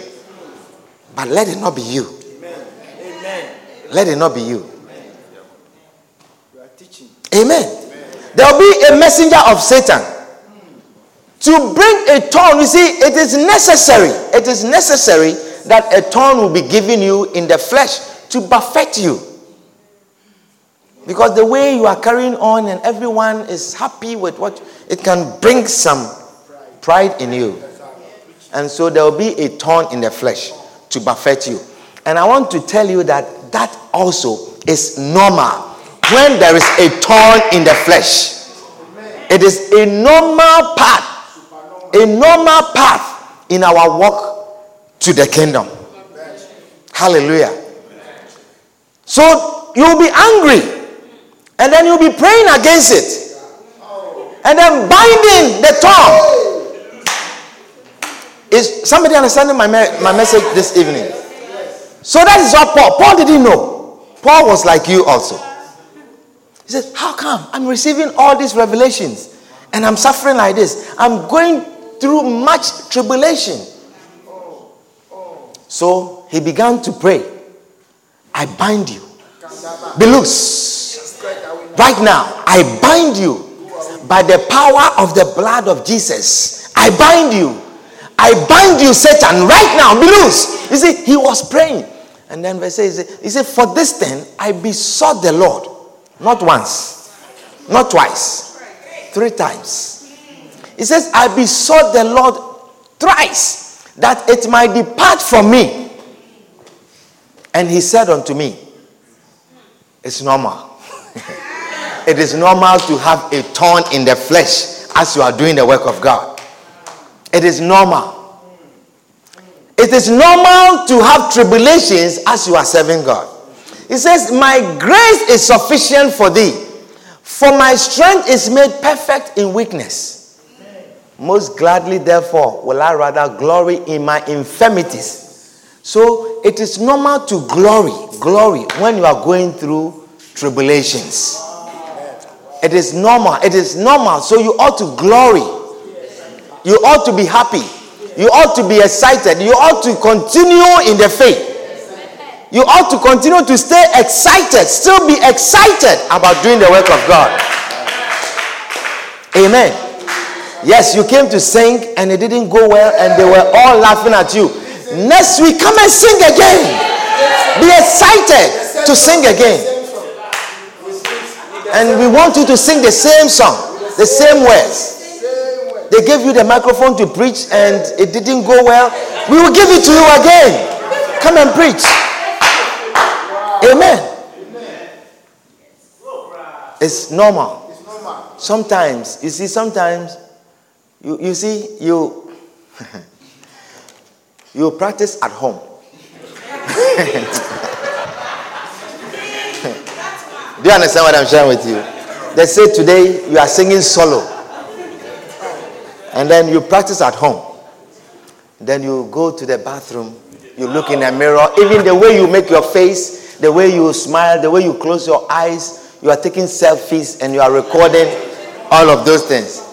But let it not be you. Amen. Let it not be you. Amen. There will be a messenger of Satan to bring a thorn. You see, it is necessary. It is necessary that a thorn will be given you in the flesh to buffet you. Because the way you are carrying on and everyone is happy with what it can bring some pride in you. And so there will be a thorn in the flesh to buffet you. And I want to tell you that that also is normal when there is a thorn in the flesh. It is a normal path, a normal path in our walk to the kingdom. Hallelujah. So you'll be angry and then you'll be praying against it and then binding the thorn. Is somebody understanding my, me- my message this evening? So that is what Paul. Paul didn't know. Paul was like you also. He says, How come I'm receiving all these revelations and I'm suffering like this? I'm going through much tribulation. So he began to pray. I bind you. Be loose. Right now, I bind you by the power of the blood of Jesus. I bind you. I bind you, Satan, right now. Be loose. You see, he was praying. And then verse 8, he said, For this thing I besought the Lord, not once, not twice, three times. He says, I besought the Lord thrice that it might depart from me. And he said unto me, It's normal. <laughs> it is normal to have a thorn in the flesh as you are doing the work of God. It is normal. It is normal to have tribulations as you are serving God. He says, My grace is sufficient for thee, for my strength is made perfect in weakness. Most gladly, therefore, will I rather glory in my infirmities. So it is normal to glory, glory when you are going through tribulations. It is normal. It is normal. So you ought to glory. You ought to be happy. You ought to be excited. You ought to continue in the faith. You ought to continue to stay excited, still be excited about doing the work of God. Amen. Yes, you came to sing and it didn't go well and they were all laughing at you. Next week, come and sing again. Be excited to sing again. And we want you to sing the same song, the same words. They gave you the microphone to preach and it didn't go well. We will give it to you again. Come and preach. Amen. It's normal. Sometimes, you see, sometimes you, you see, you <laughs> you practice at home. <laughs> Do you understand what I'm sharing with you? They say today you are singing solo. And then you practice at home. Then you go to the bathroom, you look in a mirror, even the way you make your face, the way you smile, the way you close your eyes, you are taking selfies and you are recording all of those things.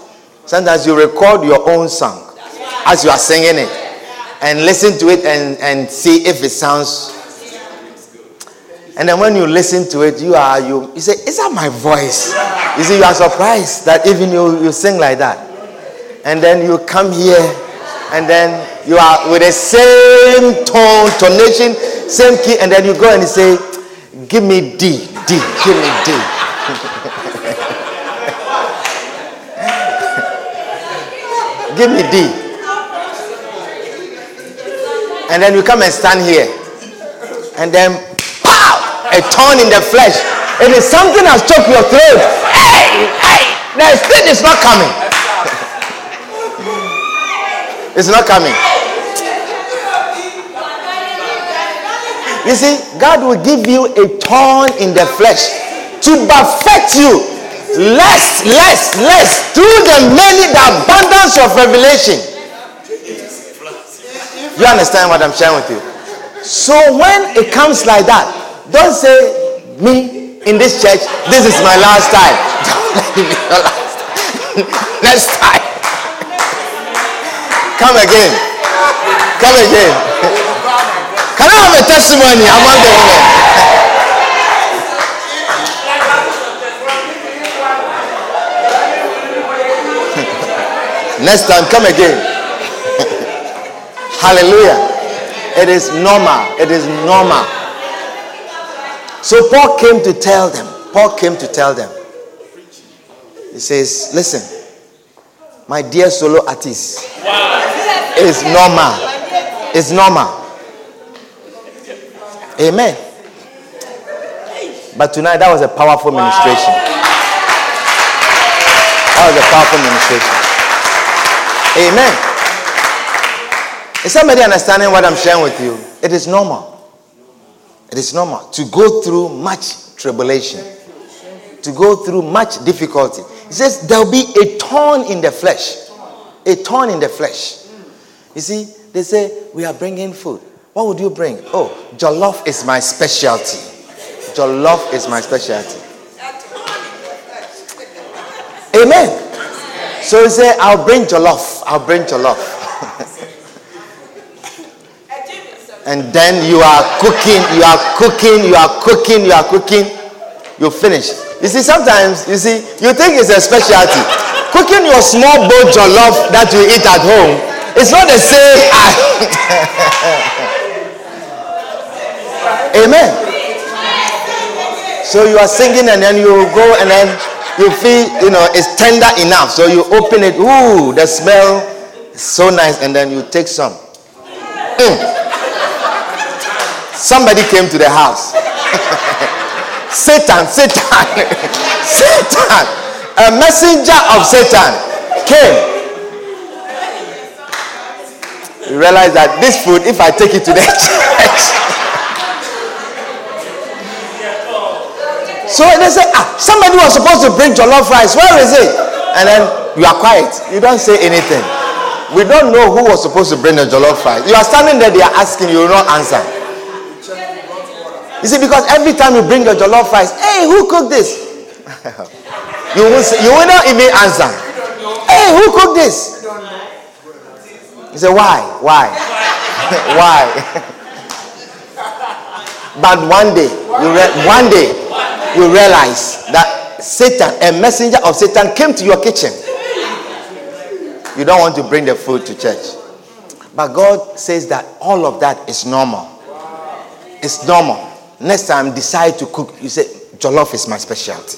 Sometimes you record your own song as you are singing it and listen to it and, and see if it sounds. And then when you listen to it, you are you you say, Is that my voice? You see, you are surprised that even you, you sing like that. And then you come here and then you are with the same tone, tonation, same key, and then you go and you say, Give me D, D, give me D. <laughs> give me D. And then you come and stand here. And then, pow! A thorn in the flesh. It is something has choked your throat. Hey, hey! The thing is not coming. <laughs> It's not coming. You see, God will give you a thorn in the flesh to perfect you less, less, less through the many, the abundance of revelation. You understand what I'm sharing with you? So when it comes like that, don't say, Me in this church, this is my last time. <laughs> Don't let it be your last time. <laughs> Next time. Come again. Come again. <laughs> Can I have a testimony among the women? Next time, come again. <laughs> Hallelujah. It is normal. It is normal. So Paul came to tell them. Paul came to tell them. He says, Listen, my dear solo artist, it's normal. It's normal. Amen. But tonight, that was a powerful ministration. That was a powerful ministration. Amen. Is somebody understanding what I'm sharing with you? It is normal. It is normal to go through much tribulation, to go through much difficulty. He says there'll be a thorn in the flesh. A thorn in the flesh. You see, they say, We are bringing food. What would you bring? Oh, jollof is my specialty. Jollof is my specialty. Amen. So he said, I'll bring jollof. I'll bring jollof. <laughs> and then you are cooking, you are cooking, you are cooking, you are cooking. You finish. You see, sometimes, you see, you think it's a specialty. Cooking your small bowl jollof that you eat at home, it's not the same. <laughs> Amen. So you are singing and then you go and then you feel, you know, it's tender enough. So you open it. Ooh, the smell is so nice. And then you take some. Mm. Somebody came to the house. <laughs> Satan, Satan, <laughs> Satan. A messenger of Satan came. You realize that this food, if I take it to the <laughs> church, So they say, ah, somebody was supposed to bring jollof rice. Where is it? And then you are quiet. You don't say anything. We don't know who was supposed to bring the jollof rice. You are standing there, they are asking, you will not answer. You see, because every time you bring the jollof rice, hey, who cooked this? <laughs> you, will say, you will not even answer. Hey, who cooked this? You say, why? Why? <laughs> why? <laughs> but one day, you read, one day, you realize that Satan, a messenger of Satan, came to your kitchen. You don't want to bring the food to church. But God says that all of that is normal. It's normal. Next time, decide to cook. You say, Jollof is my specialty.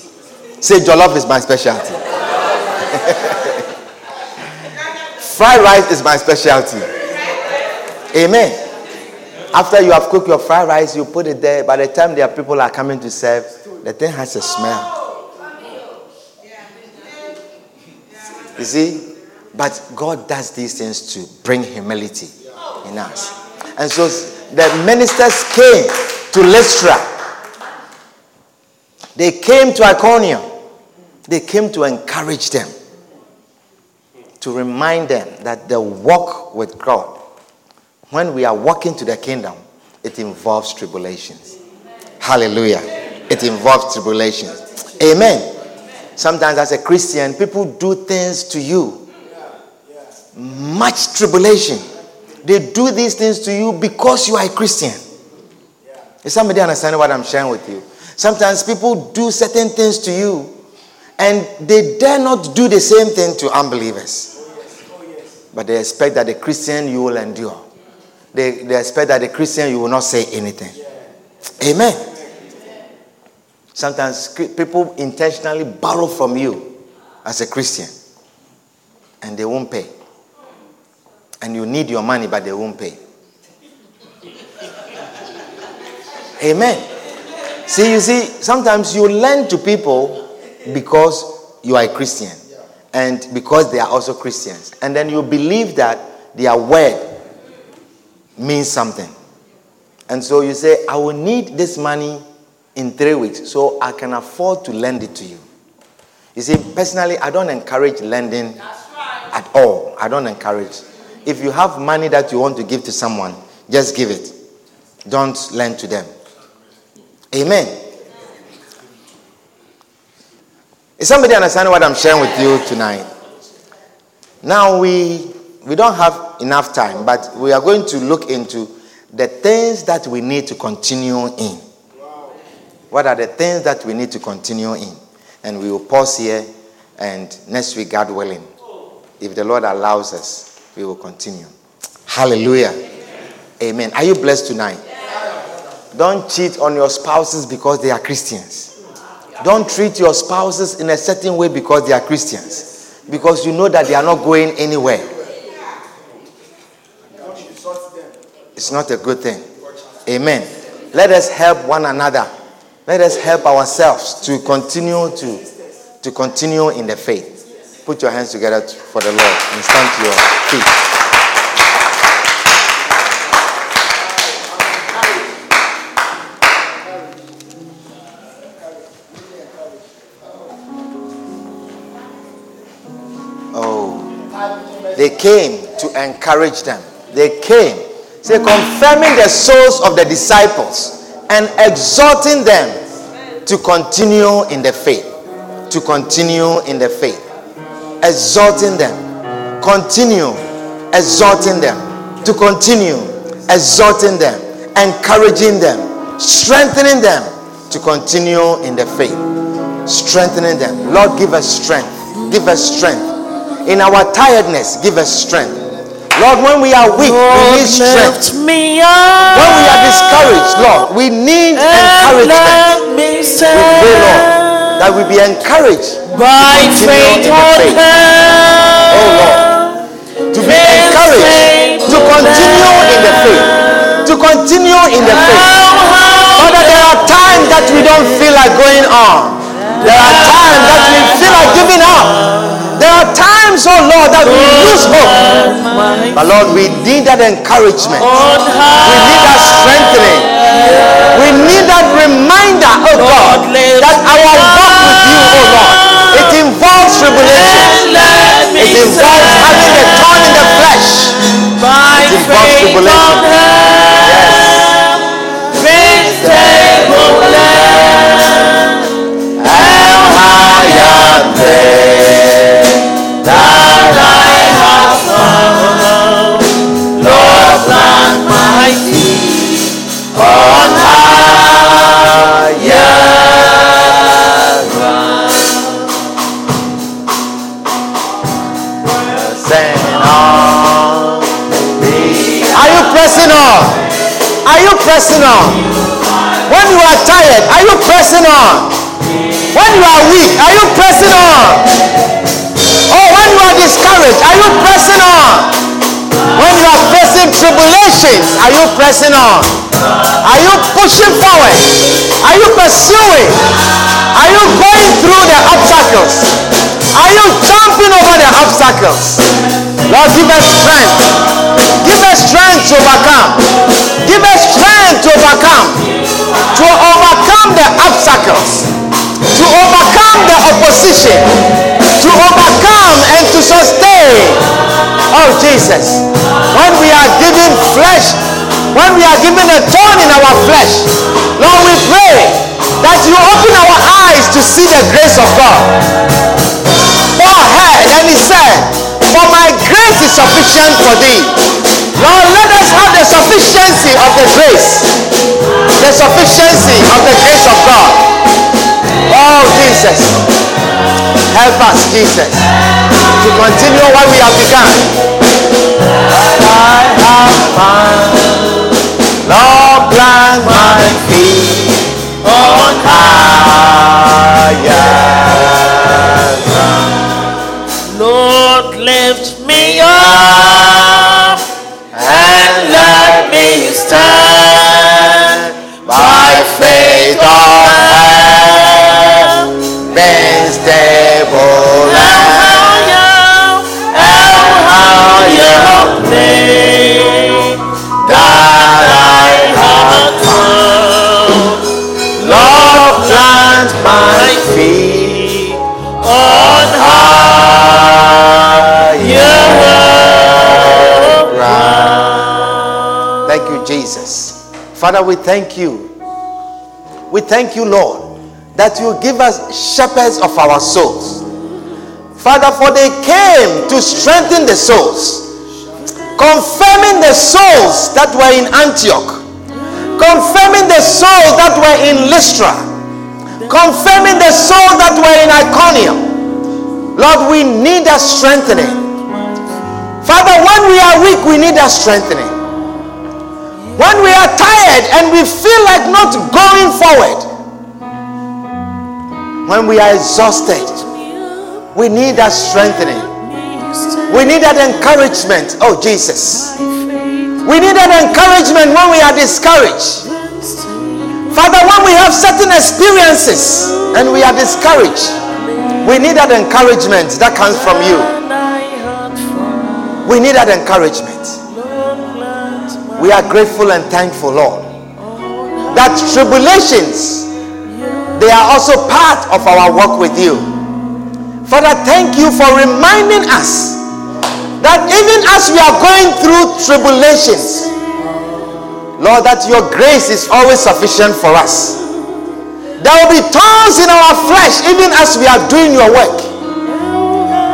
Say, Jollof is my specialty. <laughs> fried rice is my specialty. Amen. After you have cooked your fried rice, you put it there. By the time there are people are coming to serve, the thing has a smell. You see? But God does these things to bring humility in us. And so the ministers came to Lystra. They came to Iconium. They came to encourage them, to remind them that the walk with God, when we are walking to the kingdom, it involves tribulations. Hallelujah. It involves tribulation. Amen. Sometimes, as a Christian, people do things to you. Much tribulation. They do these things to you because you are a Christian. Is somebody understanding what I'm sharing with you? Sometimes people do certain things to you and they dare not do the same thing to unbelievers. But they expect that the Christian you will endure. They, they expect that the Christian you will not say anything. Amen. Sometimes people intentionally borrow from you as a Christian and they won't pay. And you need your money, but they won't pay. Amen. See, you see, sometimes you lend to people because you are a Christian and because they are also Christians. And then you believe that their word means something. And so you say, I will need this money in three weeks, so I can afford to lend it to you. You see, personally, I don't encourage lending right. at all. I don't encourage. If you have money that you want to give to someone, just give it. Don't lend to them. Amen. Is somebody understanding what I'm sharing with you tonight? Now we we don't have enough time, but we are going to look into the things that we need to continue in. What are the things that we need to continue in? And we will pause here, and next week, God willing, if the Lord allows us, we will continue. Hallelujah. Amen. Are you blessed tonight? Don't cheat on your spouses because they are Christians. Don't treat your spouses in a certain way because they are Christians. Because you know that they are not going anywhere. It's not a good thing. Amen. Let us help one another. Let us help ourselves to continue to, to continue in the faith. Put your hands together for the Lord and stand to your feet. Oh, they came to encourage them. They came Say, confirming the souls of the disciples and exhorting them to continue in the faith. To continue in the faith. Exhorting them. Continue exhorting them. To continue exhorting them. Encouraging them. Strengthening them to continue in the faith. Strengthening them. Lord, give us strength. Give us strength. In our tiredness, give us strength. Lord, when we are weak, we need strength. me up When we are discouraged, Lord, we need encouragement. me We pray, Lord, that we be encouraged by continue faith on faith. Oh Lord, to be encouraged to continue in the faith. To continue in the faith. Father, there are times that we don't feel like going on. There are times that we feel like giving up. There are times, oh Lord, that we lose hope. But Lord, we need that encouragement. We need that strengthening. We need that reminder, oh God, that our walk with you, oh Lord, it involves tribulation. It involves having a thorn in the flesh. It involves tribulation. on high. Faith on? When you are tired, are you pressing on? When you are weak, are you pressing on? Oh, when you are discouraged, are you pressing on? When you are facing tribulations, are you pressing on? Are you pushing forward? Are you pursuing? Are you going through the obstacles? Are you jumping over the obstacles? Lord, give us strength. Give us strength to overcome. Give us strength to overcome. To overcome the obstacles to overcome the opposition, to overcome and to sustain. Oh Jesus, when we are given flesh, when we are given a thorn in our flesh, Lord, we pray that you open our eyes to see the grace of God. Paul heard and he said, For my grace is sufficient for thee. Lord, let us have the sufficiency of the grace, the sufficiency of the grace of God. Oh, Jesus. Help us, Jesus, to continue what we have begun. I have found, Lord, plant my feet on higher lift me up and let me stand by faith on heaven's stable. And how you made that I have found. Lord, plant my feet on Jesus. Father, we thank you. We thank you, Lord, that you give us shepherds of our souls. Father, for they came to strengthen the souls, confirming the souls that were in Antioch, confirming the souls that were in Lystra, confirming the souls that were in Iconium. Lord, we need that strengthening. Father, when we are weak, we need that strengthening. When we are tired and we feel like not going forward, when we are exhausted, we need that strengthening. We need that encouragement. Oh, Jesus. We need that encouragement when we are discouraged. Father, when we have certain experiences and we are discouraged, we need that encouragement that comes from you. We need that encouragement. We are grateful and thankful, Lord, that tribulations they are also part of our work with you. Father, thank you for reminding us that even as we are going through tribulations, Lord, that your grace is always sufficient for us. There will be thorns in our flesh even as we are doing your work.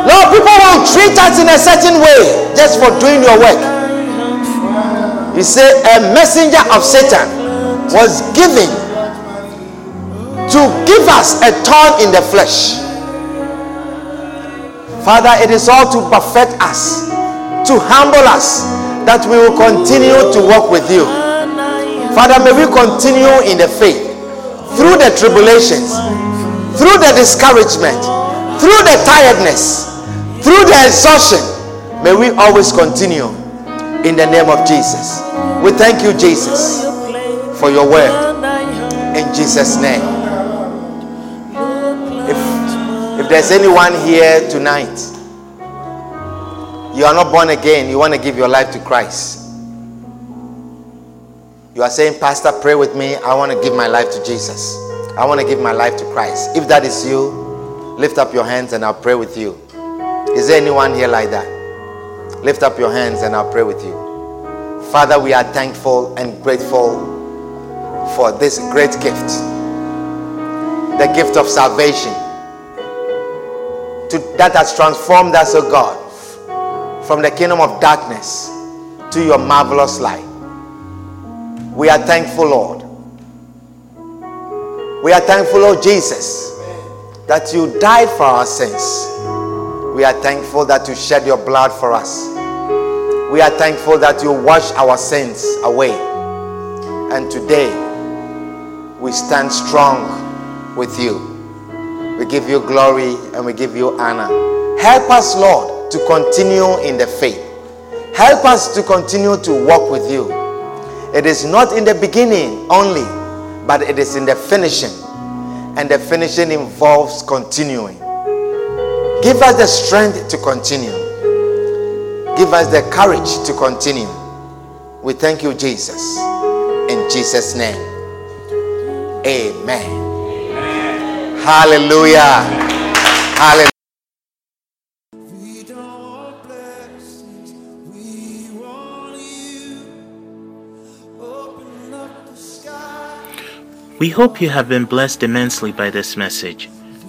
Lord, people will treat us in a certain way just for doing your work. You say a messenger of Satan was given to give us a thorn in the flesh. Father, it is all to perfect us, to humble us, that we will continue to walk with you. Father, may we continue in the faith through the tribulations, through the discouragement, through the tiredness, through the exhaustion. May we always continue in the name of Jesus. We thank you, Jesus, for your word. In Jesus' name. If, if there's anyone here tonight, you are not born again, you want to give your life to Christ. You are saying, Pastor, pray with me. I want to give my life to Jesus. I want to give my life to Christ. If that is you, lift up your hands and I'll pray with you. Is there anyone here like that? Lift up your hands and I'll pray with you. Father, we are thankful and grateful for this great gift the gift of salvation to, that has transformed us, O God, from the kingdom of darkness to your marvelous light. We are thankful, Lord. We are thankful, Lord Jesus, that you died for our sins. We are thankful that you shed your blood for us. We are thankful that you wash our sins away. And today, we stand strong with you. We give you glory and we give you honor. Help us, Lord, to continue in the faith. Help us to continue to walk with you. It is not in the beginning only, but it is in the finishing. And the finishing involves continuing. Give us the strength to continue. Give us the courage to continue. We thank you, Jesus. In Jesus' name. Amen. Hallelujah. Hallelujah. The sky. We hope you have been blessed immensely by this message.